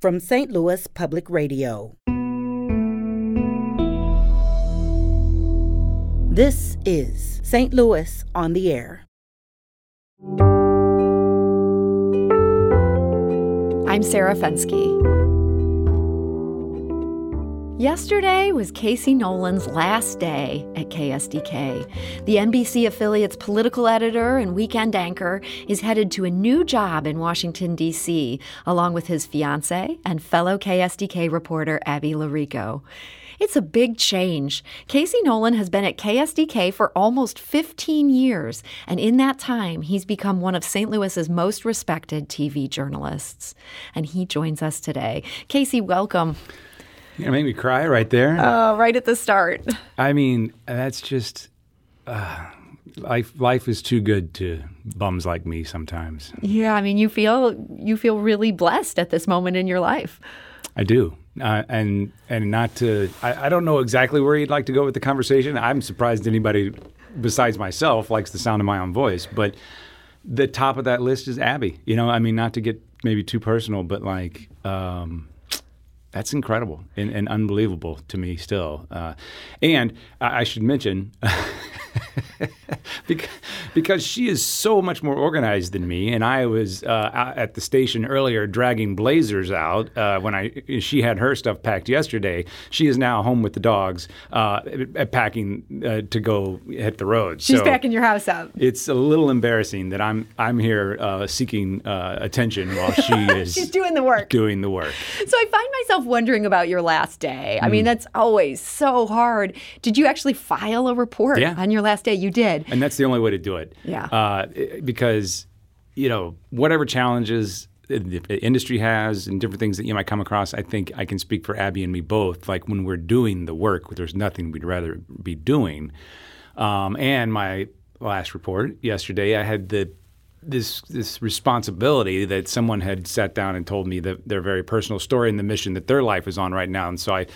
from St. Louis Public Radio. This is St. Louis on the Air. I'm Sarah Fenske. Yesterday was Casey Nolan's last day at KSDK. The NBC affiliate's political editor and weekend anchor is headed to a new job in Washington, D.C., along with his fiancee and fellow KSDK reporter Abby Llorico. It's a big change. Casey Nolan has been at KSDK for almost 15 years, and in that time, he's become one of St. Louis's most respected TV journalists. And he joins us today. Casey, welcome. Gonna make me cry right there. Oh, right at the start. I mean, that's just uh, life. Life is too good to bums like me sometimes. Yeah, I mean, you feel you feel really blessed at this moment in your life. I do, uh, and and not to. I, I don't know exactly where you'd like to go with the conversation. I'm surprised anybody besides myself likes the sound of my own voice, but the top of that list is Abby. You know, I mean, not to get maybe too personal, but like. Um, that's incredible and, and, unbelievable to me still. Uh, and I, I should mention, because, she is so much more organized than me, and I was uh, at the station earlier dragging blazers out uh, when I she had her stuff packed yesterday. She is now home with the dogs, uh, packing uh, to go hit the road. She's so packing your house up. It's a little embarrassing that I'm I'm here uh, seeking attention while she is she's doing the work. Doing the work. So I find myself wondering about your last day. I mm. mean, that's always so hard. Did you actually file a report yeah. on your last day? You did. And that's the only way to do it. Yeah. Uh, because, you know, whatever challenges the industry has and different things that you might come across, I think I can speak for Abby and me both. Like when we're doing the work, there's nothing we'd rather be doing. Um, and my last report yesterday, I had the this this responsibility that someone had sat down and told me that their very personal story and the mission that their life is on right now, and so I,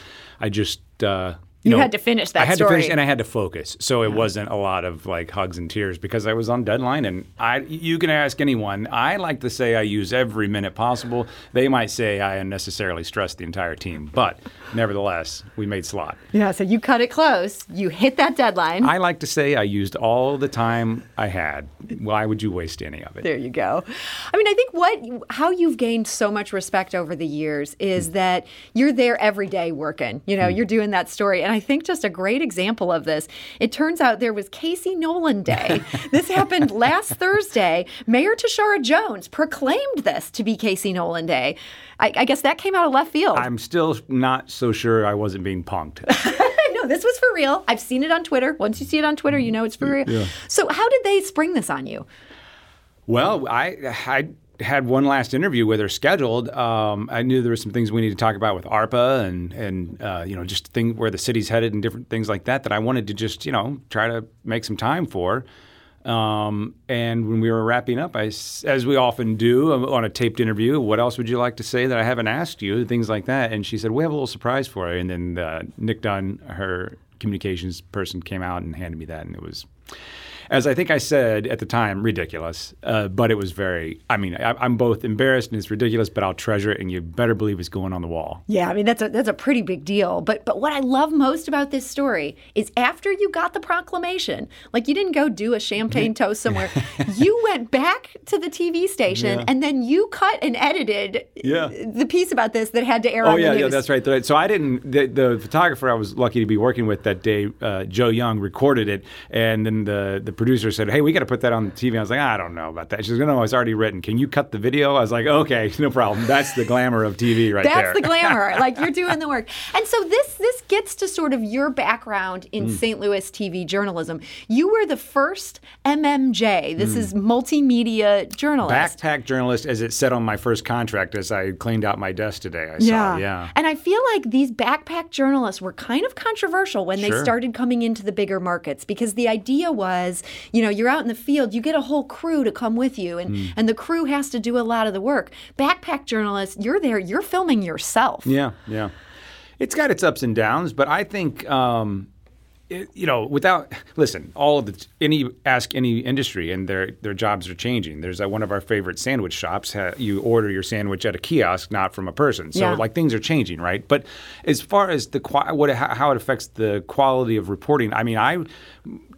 I just uh, you, know, had to finish that I had story. to finish, and I had to focus. So it wasn't a lot of like hugs and tears because I was on deadline. And I, you can ask anyone. I like to say I use every minute possible. They might say I unnecessarily stress the entire team, but nevertheless, we made slot. Yeah. So you cut it close. You hit that deadline. I like to say I used all the time I had. Why would you waste any of it? There you go. I mean, I think what how you've gained so much respect over the years is mm. that you're there every day working. You know, mm. you're doing that story. And and I think just a great example of this, it turns out there was Casey Nolan Day. this happened last Thursday. Mayor Tishaura Jones proclaimed this to be Casey Nolan Day. I, I guess that came out of left field. I'm still not so sure I wasn't being punked. no, this was for real. I've seen it on Twitter. Once you see it on Twitter, you know it's for real. Yeah. So, how did they spring this on you? Well, I, I had one last interview with her scheduled. Um, I knew there were some things we need to talk about with ARPA and and uh, you know just thing where the city's headed and different things like that that I wanted to just you know try to make some time for. Um, and when we were wrapping up, I, as we often do on a taped interview, what else would you like to say that I haven't asked you? Things like that. And she said, "We have a little surprise for you." And then uh, Nick Dunne, her communications person, came out and handed me that, and it was as I think I said at the time, ridiculous. Uh, but it was very. I mean, I, am both embarrassed and it's ridiculous, but I'll treasure it, and you better believe it's going on the wall. Yeah, I mean that's a that's a pretty big deal. But but what I love most about this story is after you got the proclamation, like you didn't go do a champagne toast somewhere. you went back to the TV station yeah. and then you cut and edited yeah. the piece about this that had to air. Oh on yeah, the yeah, that's right. So I didn't. The, the, photographer I was lucky to be working with that day, uh, Joe Young, recorded it, and then the the producer said, "Hey, we got to put that on the TV." I was like, "I don't know about that." She's like, "No, it's already written. Can you cut the video?" I was like, "Okay, no problem. That's the glamour of TV right That's there." That's the glamour. like you're doing the work. And so this this gets to sort of your background in mm. St. Louis TV journalism. You were the first MMJ. This mm. is multimedia journalist. Backpack journalist, as it said on my first contract, as I cleaned out my desk today. I yeah. saw, yeah. And I feel like these backpack journalists were kind of controversial when sure. they started coming into the bigger markets because the idea was, you know, you're out in the field, you get a whole crew to come with you, and, mm. and the crew has to do a lot of the work. Backpack journalists, you're there, you're filming yourself. Yeah, yeah. It's got its ups and downs, but I think um, it, you know, without listen, all of the any ask any industry, and their their jobs are changing. There's uh, one of our favorite sandwich shops. Ha, you order your sandwich at a kiosk, not from a person. So Yeah. like things are changing, right? But as far as the what how how it affects the quality of reporting, I mean, I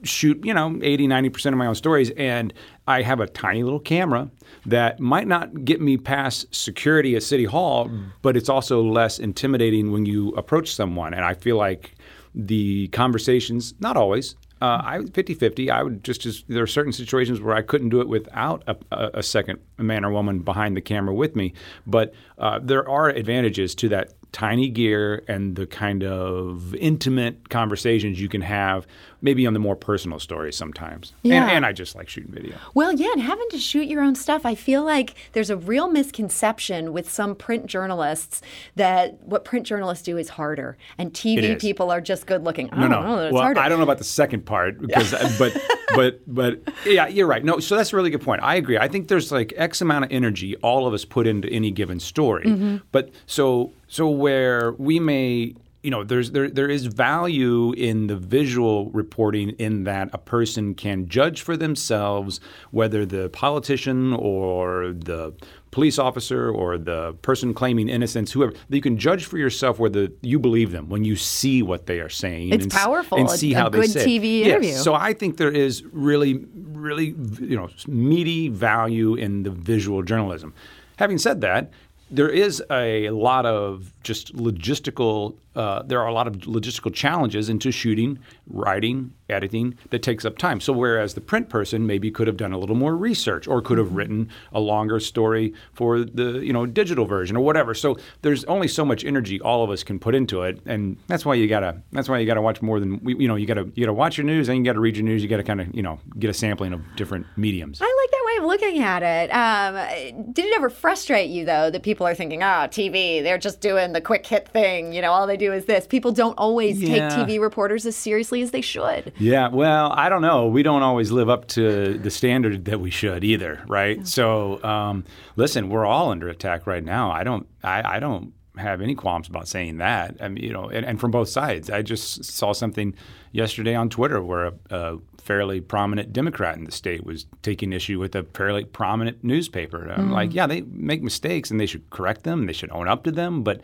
shoot you know 80 90% of my own stories and i have a tiny little camera that might not get me past security at city hall but it's also less intimidating when you approach someone and i feel like the conversations not always uh, I 50-50. I would just, just there are certain situations where I couldn't do it without a, a, a second man or woman behind the camera with me. But uh, there are advantages to that tiny gear and the kind of intimate conversations you can have, maybe on the more personal stories sometimes. Yeah. And, and I just like shooting video. Well, yeah, and having to shoot your own stuff, I feel like there's a real misconception with some print journalists that what print journalists do is harder, and TV people are just good looking. I No, don't no. know it's well, harder. I don't know about the second part because, but, but, but, yeah, you're right. No, so that's a really good point. I agree. I think there's like X amount of energy all of us put into any given story. Mm-hmm. But so, so where we may, you know, there's there there is value in the visual reporting in that a person can judge for themselves whether the politician or the police officer or the person claiming innocence, whoever, you can judge for yourself whether you believe them when you see what they are saying. It's and, powerful, And see a how they good say it. TV Yes. interview. So I think there is really, really, you know, meaty value in the visual journalism. Having said that, there is a lot of just logistical. Uh, there are a lot of logistical challenges into shooting, writing, editing that takes up time. So whereas the print person maybe could have done a little more research or could have written a longer story for the you know digital version or whatever. So there's only so much energy all of us can put into it, and that's why you gotta that's why you gotta watch more than you know you gotta you gotta watch your news and you gotta read your news. You gotta kind of you know get a sampling of different mediums. I like of looking at it. Um, did it ever frustrate you though that people are thinking, "Ah, TV, they're just doing the quick hit thing. You know, all they do is this." People don't always Yeah. take TV reporters as seriously as they should. Yeah, well, I don't know. We don't always live up to the standard that we should either, right? So, um, listen, we're all under attack right now. I don't, I, I don't have any qualms about saying that. I mean, you know, and, and from both sides. I just saw something yesterday on Twitter where a, a fairly prominent Democrat in the state was taking issue with a fairly prominent newspaper. I'm like, hmm. yeah, they make mistakes and they should correct them. They should own up to them, but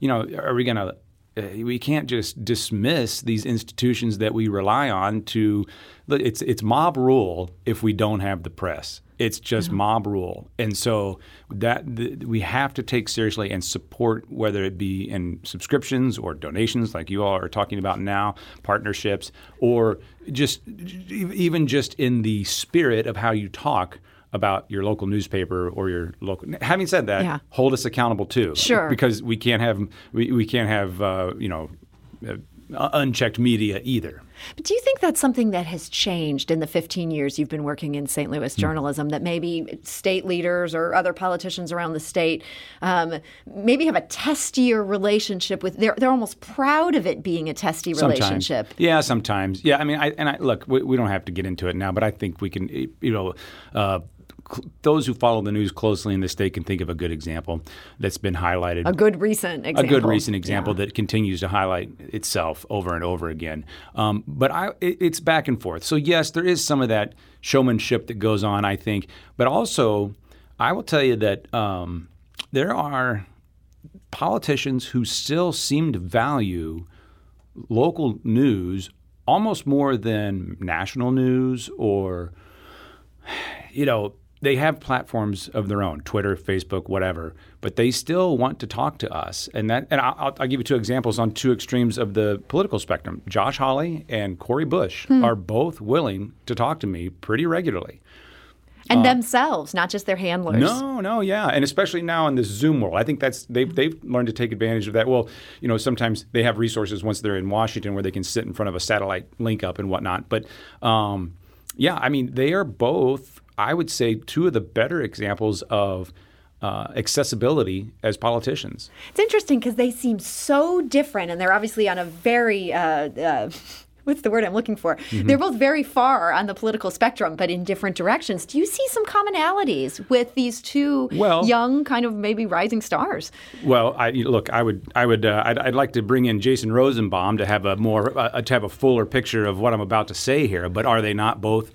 you know, are we going to? Uh, we can't just dismiss these institutions that we rely on to. It's it's mob rule if we don't have the press. It's just mob rule, and so that the, we have to take seriously and support whether it be in subscriptions or donations, like you all are talking about now, partnerships, or just even just in the spirit of how you talk about your local newspaper or your local. Having said that, Yeah. hold us accountable too. Sure. Because we can't have we, we can't have uh, you know uh, unchecked media either. But do you think that's something that has changed in the 15 years you've been working in St. Louis Hmm. journalism? That maybe state leaders or other politicians around the state um, maybe have a testier relationship with. They're they're almost proud of it being a testy Sometimes. relationship. Yeah, sometimes. Yeah, I mean, I, and I look, we, we don't have to get into it now, but I think we can. You know. Uh, those who follow the news closely in the state can think of a good example that's been highlighted. A good recent example. a good recent example that continues to highlight itself over and over again. Um, but I, it, it's back and forth. So yes, there is some of that showmanship that goes on, I think. But also, I will tell you that um, there are politicians who still seem to value local news almost more than national news or you know, they have platforms of their own, Twitter, Facebook, whatever, but they still want to talk to us. And that, and I'll, I'll give you two examples on two extremes of the political spectrum. Josh Hawley and Cori Bush are both willing to talk to me pretty regularly. and themselves, not just their handlers. No, no, yeah, and especially now in this Zoom world, I think that's they've they've learned to take advantage of that. Well, you know, sometimes they have resources once they're in Washington where they can sit in front of a satellite link up and whatnot. But um, yeah, I mean, they are both, I would say, two of the better examples of. Uh, accessibility as politicians. It's interesting because they seem so different, and they're obviously on a very uh, uh, what's the word I'm looking for? Mm-hmm. They're both very far on the political spectrum, but in different directions. Do you see some commonalities with these two well, young, kind of maybe rising stars? Well, I, look, I would, I would, uh, I'd, I'd, like to bring in Jason Rosenbaum to have a more, uh, to have a fuller picture of what I'm about to say here. But are they not both?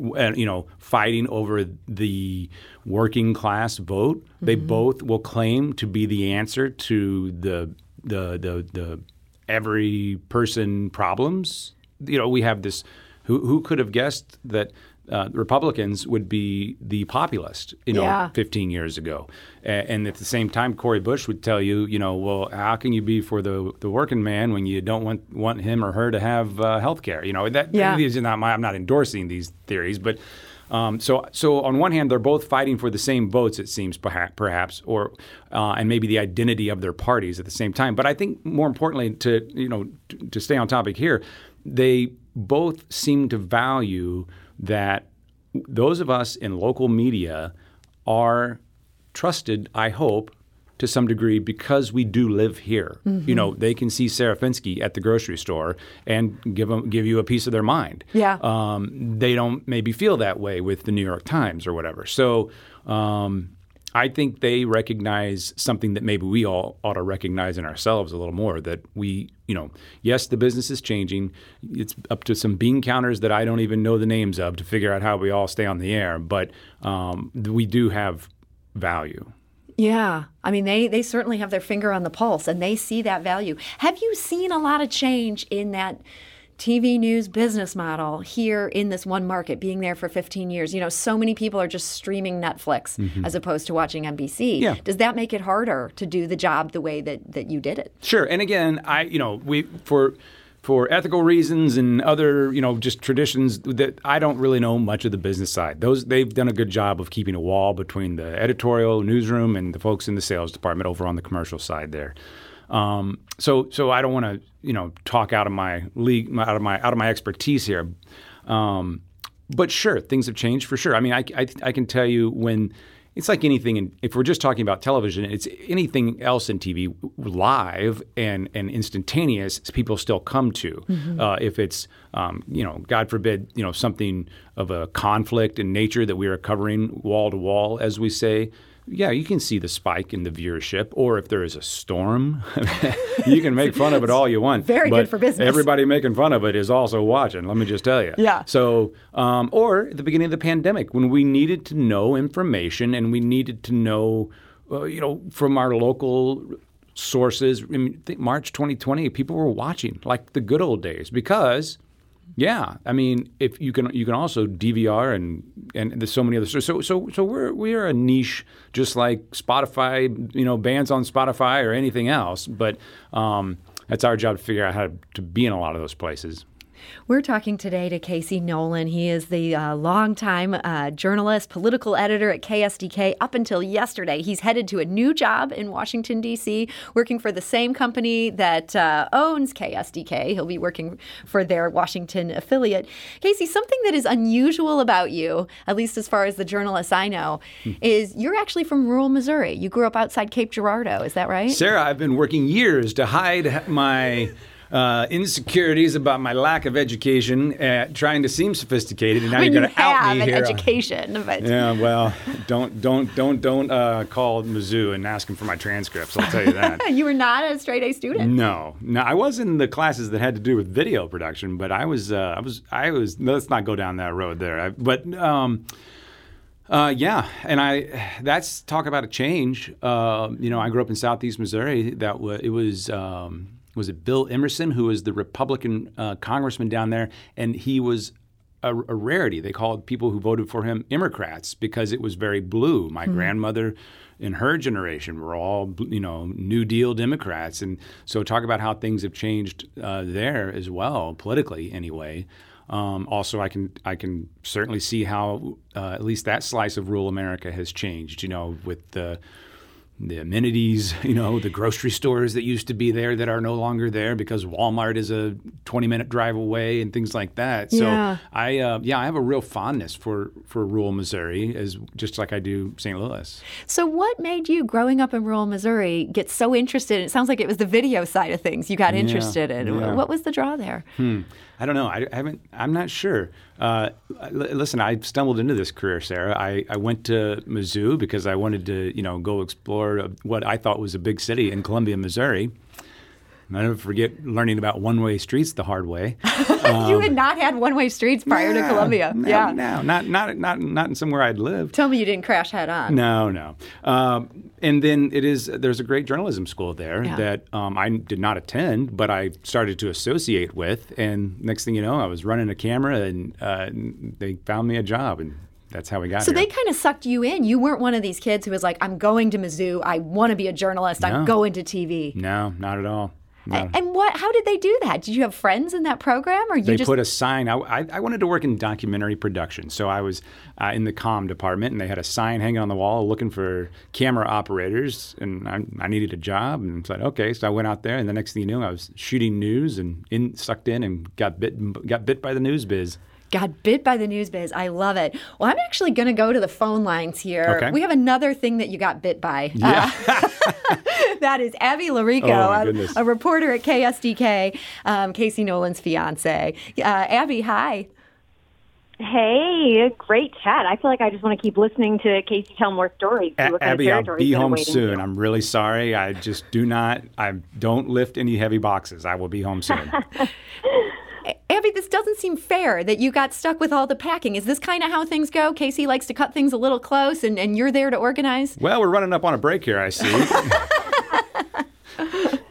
You know, fighting over the working class vote. Mm-hmm. They both will claim to be the answer to the the the, the every person problems. You know, we have this. Who who could have guessed that uh, Republicans would be the populist, you know, yeah. 15 years ago. And, and, at the same time, Cori Bush would tell you, you know, well, how can you be for the, the working man when you don't want, want him or her to have uh, health care? You know, that, yeah. these are not my, I'm not endorsing these theories, but um, so, so on one hand, they're both fighting for the same votes, it seems, perhaps, or uh, and maybe the identity of their parties at the same time. But I think more importantly, to you know, to, to stay on topic here, they both seem to value that those of us in local media are trusted, I hope, to some degree because we do live here. Mm-hmm. You know, they can see Sarah Fenske at the grocery store and give them give you a piece of their mind. Yeah. Um, they don't maybe feel that way with the New York Times or whatever. So. Um, I think they recognize something that maybe we all ought to recognize in ourselves a little more that we, you know, yes, the business is changing. It's up to some bean counters that I don't even know the names of to figure out how we all stay on the air, but um, we do have value. Yeah. I mean, they, they certainly have their finger on the pulse and they see that value. Have you seen a lot of change in that? TV news business model here in this one market, being there for 15 years. You know, so many people are just streaming Netflix mm-hmm. as opposed to watching NBC. Yeah. Does that make it harder to do the job the way that, that you did it? Sure. And again, I, you know, we, for, for ethical reasons and other, you know, just traditions that I don't really know much of the business side. Those they've done a good job of keeping a wall between the editorial newsroom and the folks in the sales department over on the commercial side there. Um, so so I don't want to you know talk out of my league out of my out of my expertise here. Um, but sure, things have changed for sure. I mean, I, I, I can tell you when it's like anything. In, if we're just talking about television, it's anything else in TV, live and and instantaneous. People still come to. Mm-hmm. Uh, if it's um, you know, God forbid, you know, something of a conflict in nature that we are covering wall to wall, as we say yeah, you can see the spike in the viewership, or if there is a storm, you can make fun of it all you want. Very good for business. Everybody making fun of it is also watching. Let me just tell you. Yeah. So, um, or at the beginning of the pandemic, when we needed to know information and we needed to know, uh, you know, from our local sources. I mean, March 2020, people were watching like the good old days because yeah, I mean, if you can, you can also DVR and and there's so many other. So so so we're we are a niche, just like Spotify, you know, bands on Spotify or anything else. But um, that's our job to figure out how to, to be in a lot of those places. We're talking today to Casey Nolan. He is the uh, longtime uh, journalist, political editor at KSDK. Up until yesterday, he's headed to a new job in Washington, D.C., working for the same company that uh, owns KSDK. He'll be working for their Washington affiliate. Casey, something that is unusual about you, at least as far as the journalists I know, hmm. is you're actually from rural Missouri. You grew up outside Cape Girardeau. Is that right? Sarah, I've been working years to hide my uh, insecurities about my lack of education, uh, trying to seem sophisticated, and now you're going to out me an here. education, but yeah, well, don't don't don't don't uh, call Mizzou and ask them for my transcripts. I'll tell you that. you were not a straight A student. No, no, I was in the classes that had to do with video production, but I was uh, I was I was. Let's not go down that road there. I, but. Um, uh, yeah, and I that's talk about a change. Uh, you know, I grew up in Southeast Missouri. That was it was um, was it Bill Emerson, who was the Republican uh, congressman down there, and he was a, a, rarity. They called people who voted for him Democrats because it was very blue. My mm-hmm. grandmother in her generation were all you know New Deal Democrats, and so talk about how things have changed uh, there as well politically anyway. Um, also, I can I can certainly see how uh, at least that slice of rural America has changed. You know, with the the amenities, you know, the grocery stores that used to be there that are no longer there because Walmart is a 20 minute drive away and things like that. So Yeah. I, uh, yeah, I have a real fondness for, for rural Missouri as just like I do St. Louis. So, what made you, growing up in rural Missouri, get so interested? It sounds like it was the video side of things you got interested in. yeah. What was the draw there? I don't know. I, I haven't. I'm not sure. Uh, listen, I stumbled into this career, Sarah. I, I went to Mizzou because I wanted to, you know, go explore what I thought was a big city in Columbia, Missouri. I never forget learning about one-way streets the hard way. you had not had one way streets prior to Columbia. No, yeah. no, not not not not in somewhere I'd lived. Tell me you didn't crash head on. No, no. Um, and then it is there's a great journalism school there Yeah. that um, I did not attend, but I started to associate with. And next thing you know, I was running a camera, and uh, they found me a job, and that's how we got So here. they kind of sucked you in. You weren't one of these kids who was like, I'm going to Mizzou. I want to be a journalist. No. I'm going to TV. no, not at all. No. And what? How did they do that? Did you have friends in that program, or you they just? put a sign. I, I, I wanted to work in documentary production, so I was uh, in the comm department, and they had a sign hanging on the wall looking for camera operators, and I, I needed a job, and said okay. So I went out there, and the next thing you know, I was shooting news and in sucked in and got bit got bit by the news biz. Got bit by the news biz. I love it. Well, I'm actually going to go to the phone lines here. Okay. We have another thing that you got bit by. Yeah. Uh, that is Abby Llorico, Oh, a- a, reporter at KSDK, um, Casey Nolan's fiance. Uh, Abby, hi. Hey, great chat. I feel like I just want to keep listening to Casey tell more stories. A- what kind of Abby, I'll be home soon. I'm really sorry. I just do not. I don't lift any heavy boxes. I will be home soon. Abby, this doesn't seem fair that you got stuck with all the packing. Is this kind of how things go? Casey likes to cut things a little close, and, and you're there to organize? well, we're running up on a break here. I see.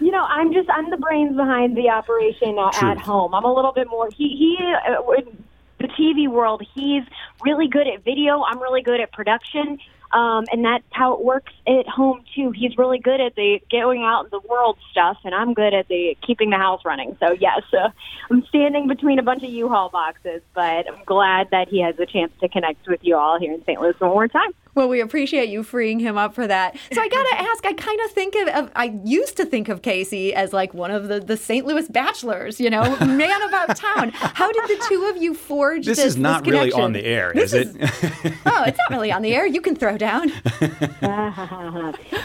You know, I'm just I'm the brains behind the operation uh, at home. I'm a little bit more. He he. Uh, in the TV world, he's really good at video. I'm really good at production. Um, and that's how it works at home too. He's really good at the going out in the world stuff, and I'm good at the keeping the house running. So yes, uh, I'm standing between a bunch of U-Haul boxes, but I'm glad that he has a chance to connect with you all here in St. Louis one more time. Well, we appreciate you freeing him up for that. So I got to ask, I kind of think of, of, I used to think of Casey as like one of the, the St. Louis bachelors, you know, man about town. How did the two of you forge this this? is not this really connection? on the air, This is it? oh, it's not really on the air. You can throw down.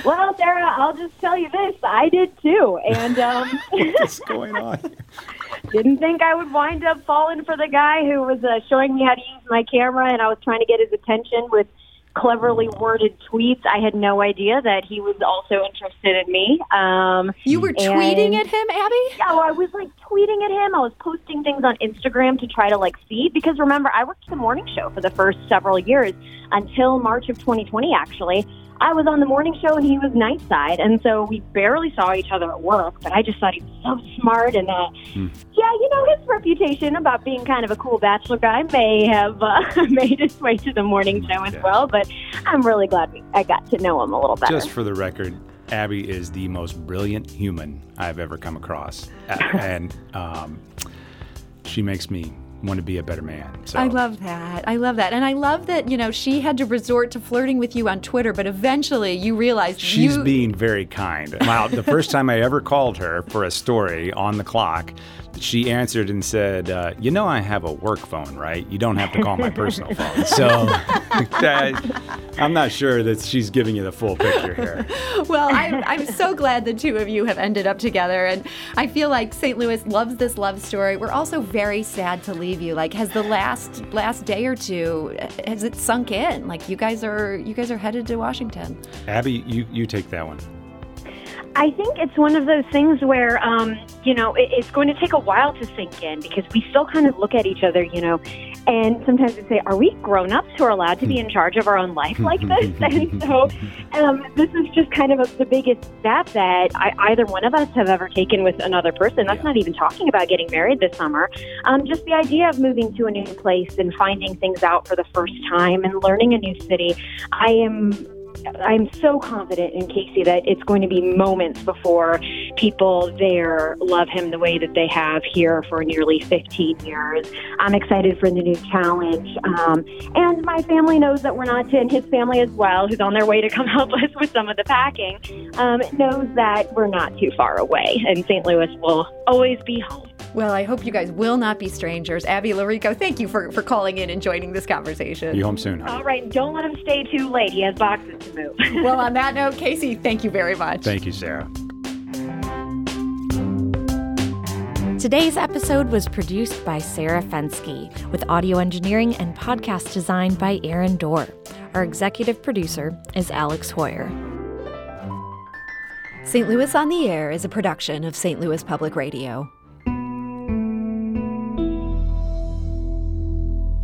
well, Sarah, I'll just tell you this: I did too, and um, What's going on? didn't think I would wind up falling for the guy who was uh, showing me how to use my camera, and I was trying to get his attention with cleverly worded tweets. I had no idea that he was also interested in me. Um, You were tweeting at him, Abby? yeah, well, I was like tweeting at him. I was posting things on Instagram to try to like see because remember I worked the morning show for the first several years until March of 2020. Actually, I was on the morning show and he was night side, and so we barely saw each other at work. But I just thought he was so smart, and uh, yeah, you know his reputation about being kind of a cool bachelor guy may have uh, made its way to the morning show as well. But I'm really glad we, I got to know him a little better. Just for the record, Abby is the most brilliant human I've ever come across, and um, she makes me want to be a better man. So I love that. I love that. And I love that, you know, she had to resort to flirting with you on Twitter, but eventually you realized She's you being very kind. Wow, the first time I ever called her for a story on the clock, she answered and said, uh, "You know, I have a work phone, right? You don't have to call my personal phone." So that- I'm not sure that she's giving you the full picture here. Well, I'm, I'm so glad the two of you have ended up together. And I feel like St. Louis loves this love story. We're also very sad to leave you. Like, has the last last day or two, has it sunk in? Like, you guys are you guys are headed to Washington. Abby, you you take that one. I think it's one of those things where, um, you know, it, it's going to take a while to sink in because we still kind of look at each other, you know, and sometimes we say, are we grown ups who are allowed to be in charge of our own life like this? and so um, this is just kind of a, the biggest step that I, either one of us have ever taken with another person. That's Yeah. not even talking about getting married this summer. Um, just the idea of moving to a new place and finding things out for the first time and learning a new city. I am I'm so confident in Casey that it's going to be moments before people there love him the way that they have here for nearly 15 years. I'm excited for the new challenge. Um, and my family knows that we're not, and his family as well, who's on their way to come help us with some of the packing, um, knows that we're not too far away. And St. Louis will always be home. Well, I hope you guys will not be strangers. Abby Llorico, thank you for, for calling in and joining this conversation. You home soon. Honey. All right, don't let him stay too late. He has boxes to move. well, on that note, Casey, thank you very much. Thank you, Sarah. Today's episode was produced by Sarah Fenske, with audio engineering and podcast design by Aaron Doerr. Our executive producer is Alex Heuer. St. Louis on the Air is a production of St. Louis Public Radio.